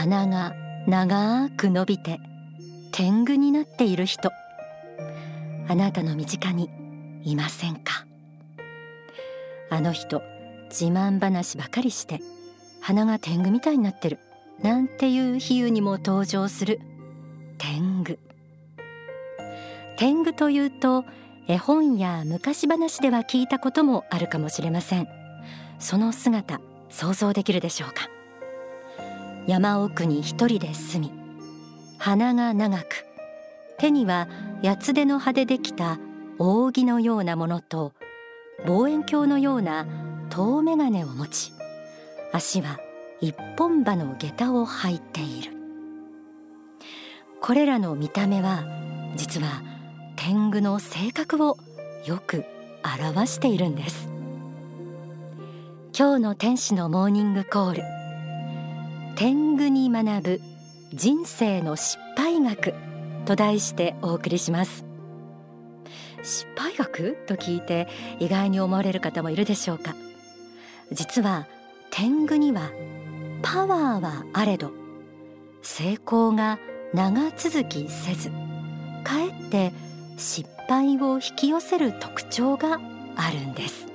鼻が長く伸びて天狗になっている人。あなたの身近にいませんか？あの人自慢話ばかりして鼻が天狗みたいになってるなんていう比喩にも登場する天狗。天狗というと絵本や昔話では聞いたこともあるかもしれません。その姿想像できるでしょうか？山奥に一人で住み鼻が長く手には八つ手の葉でできた扇のようなものと望遠鏡のような遠眼鏡を持ち足は一本歯の下駄を履いている。これらの見た目は実は天狗の性格をよく表しているんです。今日の天使のモーニングコール。天狗に学ぶ人生の失敗学と題してお送りします。失敗学と聞いて意外に思われる方もいるでしょうか？実は天狗にはパワーはあれど成功が長続きせずかえって失敗を引き寄せる特徴があるんです。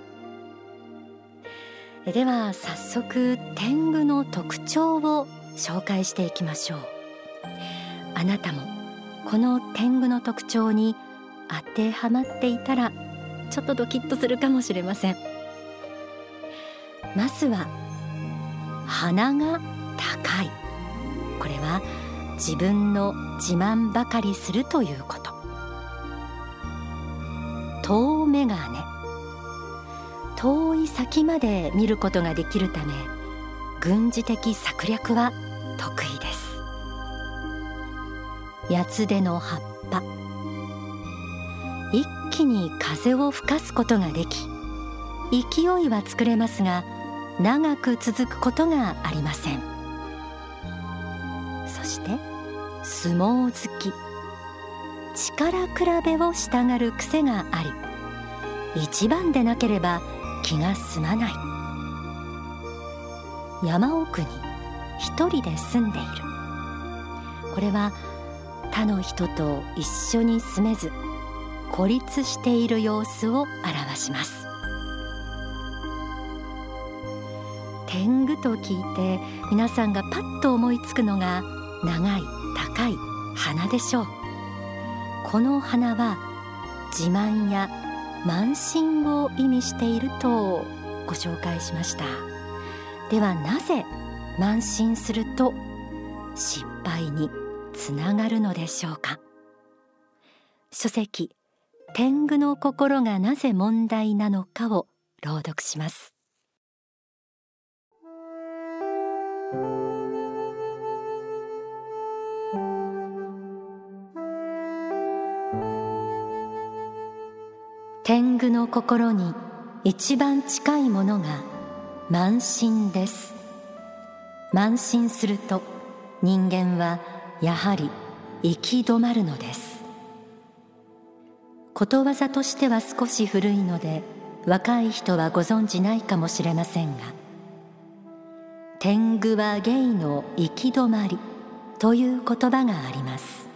では早速天狗の特徴を紹介していきましょう。あなたもこの天狗の特徴に当てはまっていたらちょっとドキッとするかもしれません。まずは鼻が高い。これは自分の自慢ばかりするということ。遠眼鏡。遠い先まで見ることができるため軍事的策略は得意です。八つ手の葉っぱ。一気に風を吹かすことができ勢いは作れますが長く続くことがありません。そして相撲好き。力比べをしたがる癖があり一番でなければ気が済まない。山奥に一人で住んでいる。これは他の人と一緒に住めず孤立している様子を表します。天狗と聞いて皆さんがパッと思いつくのが長い高い花でしょう。この花は自慢や慢心を意味しているとご紹介しました。ではなぜ慢心すると失敗につながるのでしょうか？書籍天狗の心がなぜ問題なのかを朗読します。天狗の心に一番近いものが慢心です。慢心すると人間はやはり行き止まるのです。ことわざとしては少し古いので若い人はご存じないかもしれませんが天狗は芸の行き止まりという言葉があります。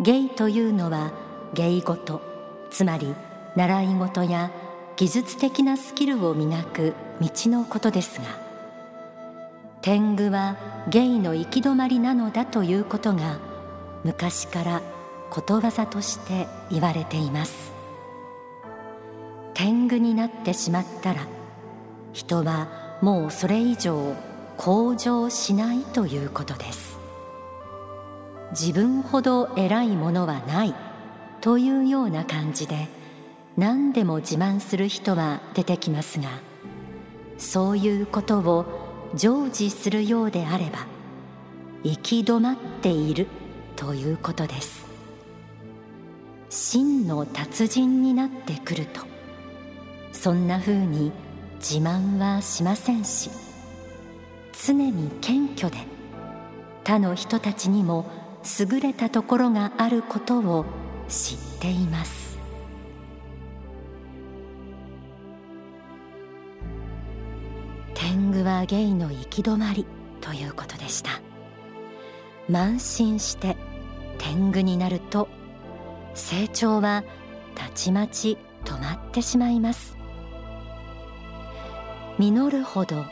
芸というのは芸事つまり習い事や技術的なスキルを磨く道のことですが天狗は芸の行き止まりなのだということが昔からことわざとして言われています。天狗になってしまったら人はもうそれ以上向上しないということです。自分ほど偉いものはない。というような感じで何でも自慢する人は出てきますがそういうことを常時するようであれば行き止まっているということです。真の達人になってくるとそんなふうに自慢はしませんし常に謙虚で他の人たちにも優れたところがあることを知っています。天狗は芸の行き止まりということでした。慢心して天狗になると成長はたちまち止まってしまいます。実るほど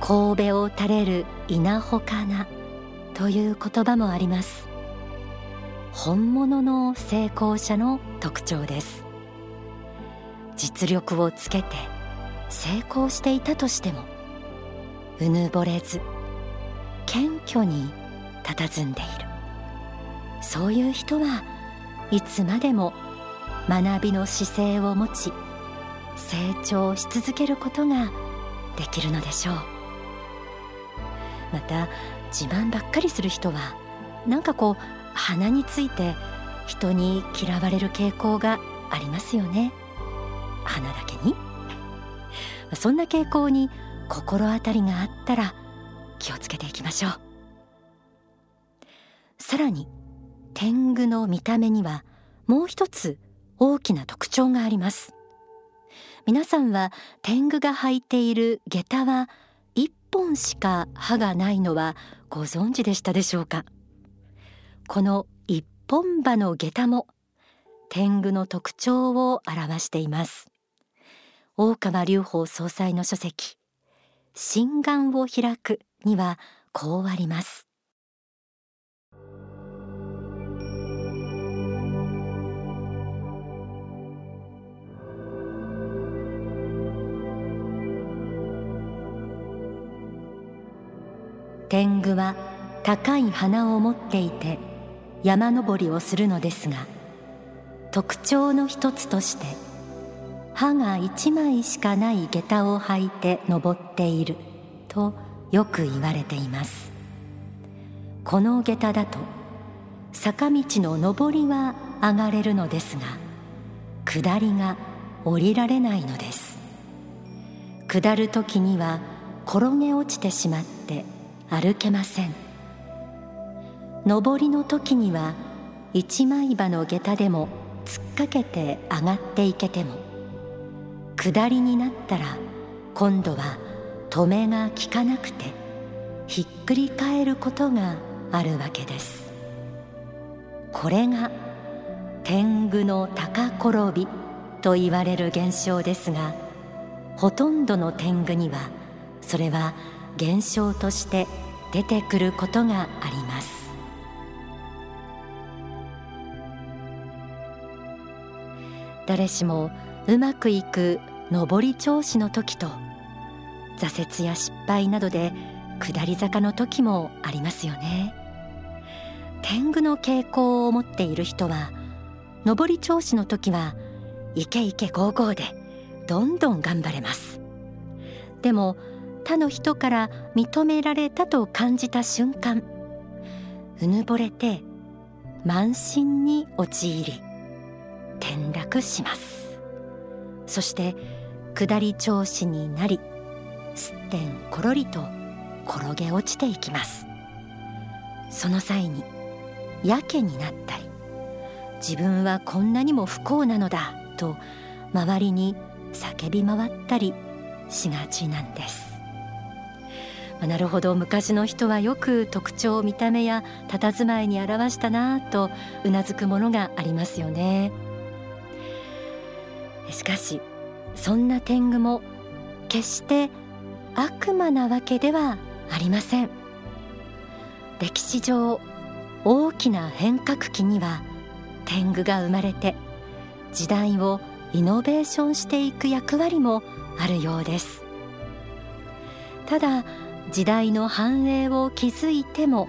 神戸を垂れる稲穂かなという言葉もあります。本物の成功者の特徴です。実力をつけて成功していたとしてもうぬぼれず謙虚に佇んでいる。そういう人はいつまでも学びの姿勢を持ち成長し続けることができるのでしょう。また自慢ばっかりする人はなんかこう鼻について人に嫌われる傾向がありますよね。鼻だけに？そんな傾向に心当たりがあったら気をつけていきましょう。さらに天狗の見た目にはもう一つ大きな特徴があります。皆さんは天狗が履いている下駄は一本しか歯がないのはご存知でしたでしょうか？この一本歯の下駄も天狗の特徴を表しています。大川隆法総裁の書籍心眼を開くにはこうあります。天狗は高い鼻を持っていて山登りをするのですが特徴の一つとして歯が一枚しかない下駄を履いて登っているとよく言われています。この下駄だと坂道の上りは上がれるのですが下りが降りられないのです。下る時には転げ落ちてしまって歩けません。上りの時には一枚刃の下駄でも突っかけて上がっていけても下りになったら今度は止めが効かなくてひっくり返ることがあるわけです。これが天狗の高転びと言われる現象ですがほとんどの天狗にはそれは現象として出てくることがあります。誰しもうまくいく上り調子の時と挫折や失敗などで下り坂の時もありますよね。天狗の傾向を持っている人は上り調子の時はイケイケゴーゴーでどんどん頑張れます。でも他の人から認められたと感じた瞬間うぬぼれて慢心に陥り転落します。そして下り調子になりすってんころりと転げ落ちていきます。その際にやけになったり自分はこんなにも不幸なのだと周りに叫び回ったりしがちなんです。まなるほど昔の人はよく特徴見た目や佇まいに表したなとうなずくものがありますよね。しかしそんな天狗も決して悪魔なわけではありません。歴史上大きな変革期には天狗が生まれて時代をイノベーションしていく役割もあるようです。ただ時代の繁栄を築いても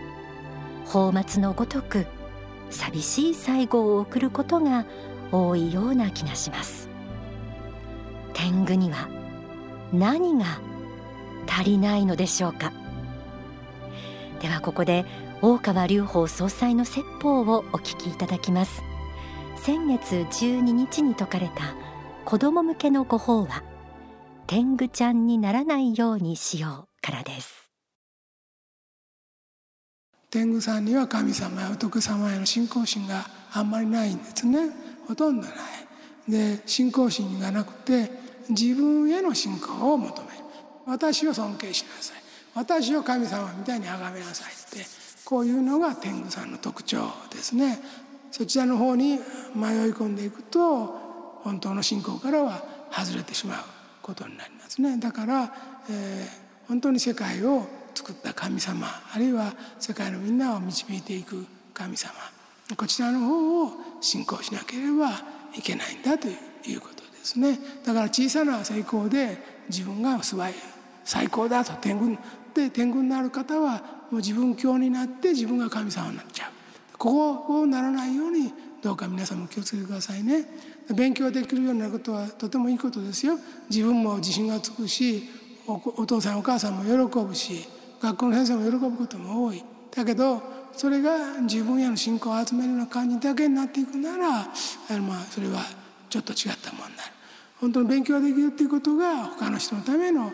宝末のごとく寂しい最後を送ることが多いような気がします。天狗には何が足りないのでしょうか？ではここで大川隆法総裁の説法をお聞きいただきます。先月12日に説かれた子供向けのご法話天狗ちゃんにならないようにしようからです。天狗さんには神様や仏様への信仰心があんまりないんですね。ほとんどない。で信仰心がなくて自分への信仰を求める。私を尊敬しなさい。私を神様みたいに崇めなさいってこういうのが天狗さんの特徴ですね。そちらの方に迷い込んでいくと本当の信仰からは外れてしまうことになりますね。だから、えー、本当に世界を作った神様あるいは世界のみんなを導いていく神様こちらの方を信仰しなければいけないんだということですね。だから小さな成功で自分がすごい最高だと天狗で天狗になる方はもう自分教になって自分が神様になっちゃう。ここをならないようにどうか皆さんも気をつけてくださいね。勉強できるようになることはとてもいいことですよ。自分も自信がつくしお父さんお母さんも喜ぶし学校の先生も喜ぶことも多い。だけどそれが自分への信仰を集めるような感じだけになっていくならあのまあそれはちょっと違ったものになる本当に勉強できるっていうことが他の人のための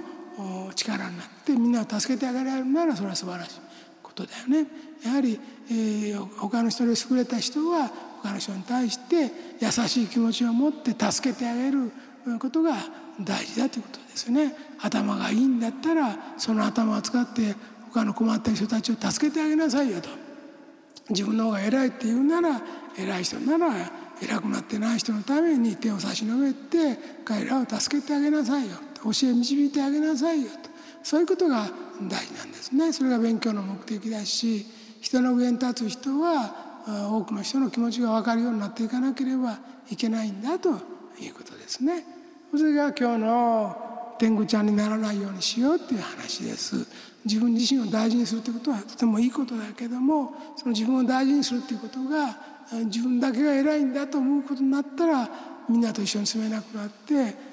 力になってみんなを助けてあげられるならそれは素晴らしいことだよね。やはり、えー、他の人で優れた人は他の人に対して優しい気持ちを持って助けてあげることが大事だということですよね。頭がいいんだったらその頭を使って他の困っている人たちを助けてあげなさいよと。自分の方が偉いって言うなら偉い人なら偉くなってない人のために手を差し伸べて彼らを助けてあげなさいよ教え導いてあげなさいよとそういうことが大事なんですねそれが勉強の目的だし人の上に立つ人は多くの人の気持ちが分かるようになっていかなければいけないんだということですね。それが今日の天狗ちゃんにならないようにしようっていう話です。自分自身を大事にするということはとてもいいことだけどもその自分を大事にするっていうことが自分だけが偉いんだと思うことになったらみんなと一緒に住めなくなって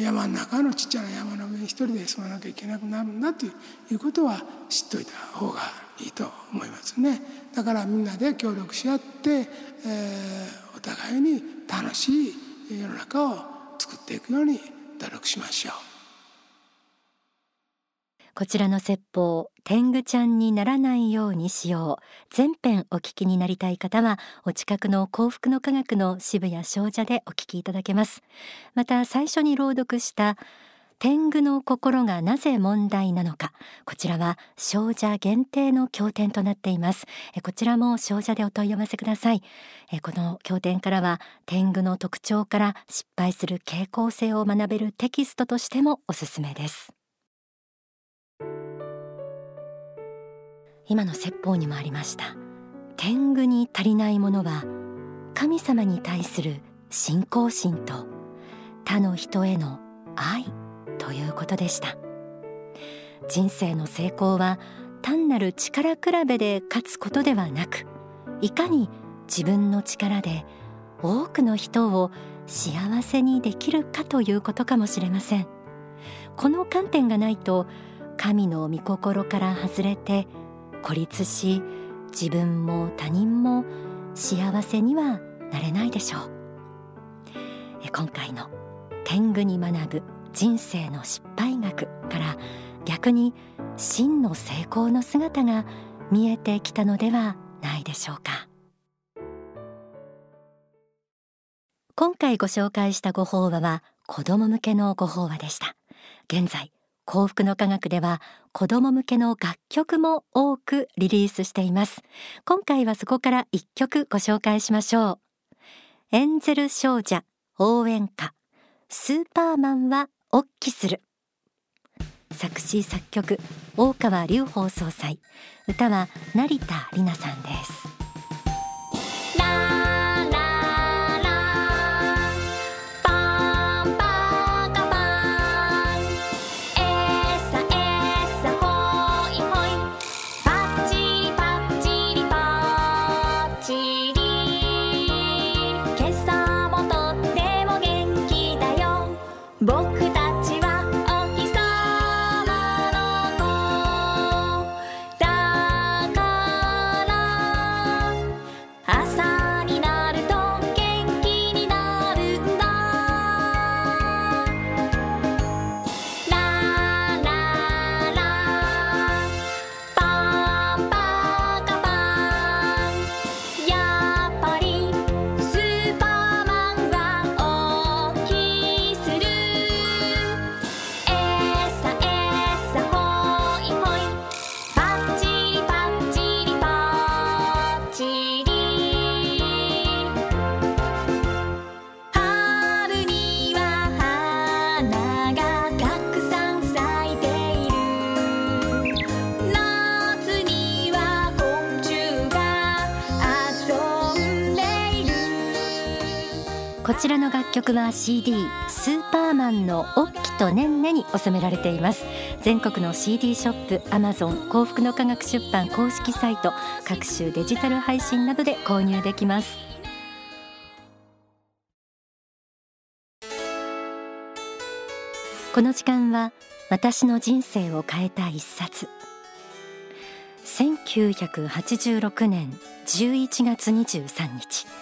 山の中のちっちゃな山の上に一人で住まなきゃいけなくなるんだということは知っておいた方がいいと思いますね。だからみんなで協力し合って、えー、お互いに楽しい世の中を作っていくように努力しましょう。こちらの説法天狗ちゃんにならないようにしよう。全編お聞きになりたい方はお近くの幸福の科学の渋谷商社でお聞きいただけます。また最初に朗読した天狗の心がなぜ問題なのかこちらは少女限定の経典となっています。こちらも少女でお問い合わせください。この経典からは天狗の特徴から失敗する傾向性を学べるテキストとしてもおすすめです。今の説法にもありました。天狗に足りないものは神様に対する信仰心と他の人への愛ということでした。人生の成功は単なる力比べで勝つことではなくいかに自分の力で多くの人を幸せにできるかということかもしれません。この観点がないと神の御心から外れて孤立し自分も他人も幸せにはなれないでしょう。今回の天狗に学ぶ人生の失敗学から逆に真の成功の姿が見えてきたのではないでしょうか。今回ご紹介したご法話は子供向けのご法話でした。現在幸福の科学では子供向けの楽曲も多くリリースしています。今回はそこから一曲ご紹介しましょう。エンゼル少女応援歌。スーパーマンはおっきする。作詞作曲大川隆法総裁。歌は成田里奈さんです。Both ちらの楽曲は CD スーパーマンのオッキとねんねに収められています。全国の CD ショップアマゾン幸福の科学出版公式サイト各種デジタル配信などで購入できます。この時間は私の人生を変えた一冊。1986年11月23日。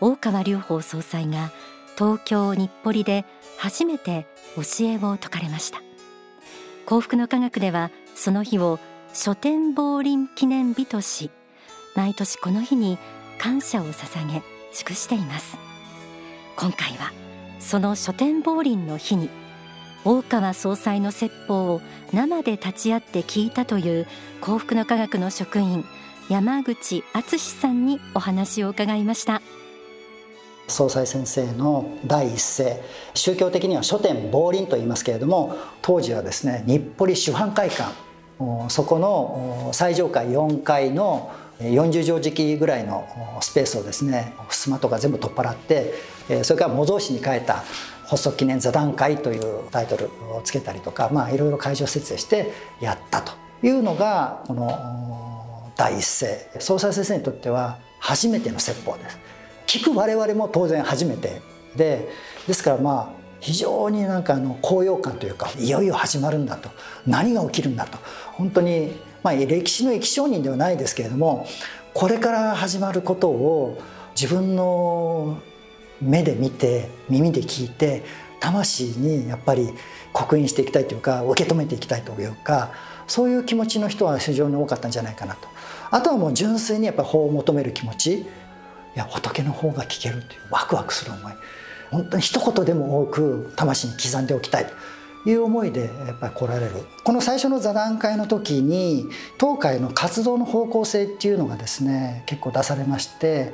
大川隆法総裁が東京日暮里で初めて教えを説かれました。幸福の科学ではその日を書店亡林記念日とし毎年この日に感謝を捧げ祝しています。今回はその書店亡林の日に大川総裁の説法を生で立ち会って聞いたという幸福の科学の職員山口敦さんにお話を伺いました。総裁先生の第一声宗教的には書店亡林と言いますけれども当時はですね日暮里主犯会館そこの最上階4階の40畳敷ぐらいのスペースをですね襖とか全部取っ払ってそれから模造紙に変えた発足記念座談会というタイトルをつけたりとか、まあ、いろいろ会場設営してやったというのがこの第一声。総裁先生にとっては初めての説法です。聞く我々も当然初めて。でですからまあ非常になんかあの高揚感というかいよいよ始まるんだと。何が起きるんだと。本当に、まあ、歴史の生き証人ではないですけれどもこれから始まることを自分の目で見て耳で聞いて魂にやっぱり刻印していきたいというか受け止めていきたいというかそういう気持ちの人は非常に多かったんじゃないかなと。あとはもう純粋にやっぱ法を求める気持ち。いや仏の方が聞けるというワクワクする思い。本当に一言でも多く魂に刻んでおきたいと。いう思いでやっぱり来られる。この最初の座談会の時に東海の活動の方向性っていうのがですね結構出されまして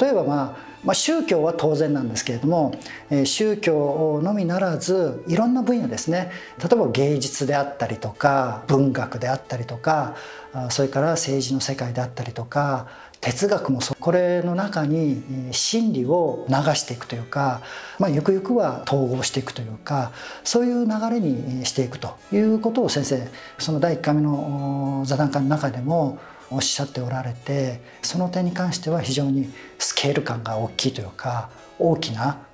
例えばまあまあ、宗教は当然なんですけれども、え、宗教のみならずいろんな分野ですね。例えば芸術であったりとか文学であったりとかそれから政治の世界であったりとか哲学もそこれの中に真理を流していくというか、まあ、ゆくゆくは統合していくというかそういう流れにしていくということを先生その第1回目の座談会の中でもおっしゃっておられてその点に関しては非常にスケール感が大きいというか大きな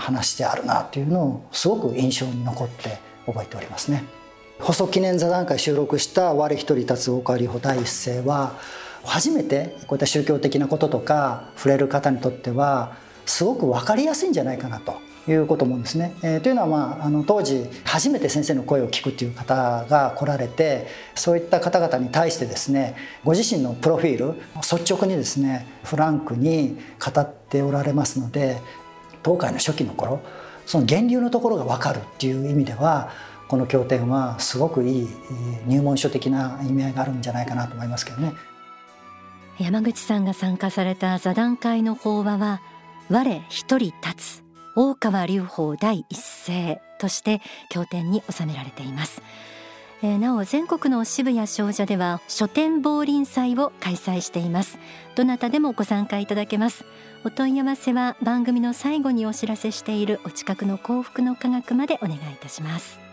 話であるなというのをすごく印象に残って覚えておりますね。補足記念座談会収録した「我一人立つ大川里穂第一声は」初めてこういった宗教的なこととか触れる方にとってはすごく分かりやすいんじゃないかなということもですね。えー、というのは、まあ、あの当時初めて先生の声を聞くという方が来られてそういった方々に対してですねご自身のプロフィール率直にですねフランクに語っておられますので東海の初期の頃その源流のところが分かるっていう意味ではこの経典はすごくいい入門書的な意味合いがあるんじゃないかなと思いますけどね。山口さんが参加された座談会の法話は我一人立つ大川隆法第一声として経典に収められています、えー、なお全国の渋谷商社では書店亡林祭を開催しています。どなたでもご参加いただけます。お問い合わせは番組の最後にお知らせしているお近くの幸福の科学までお願いいたします。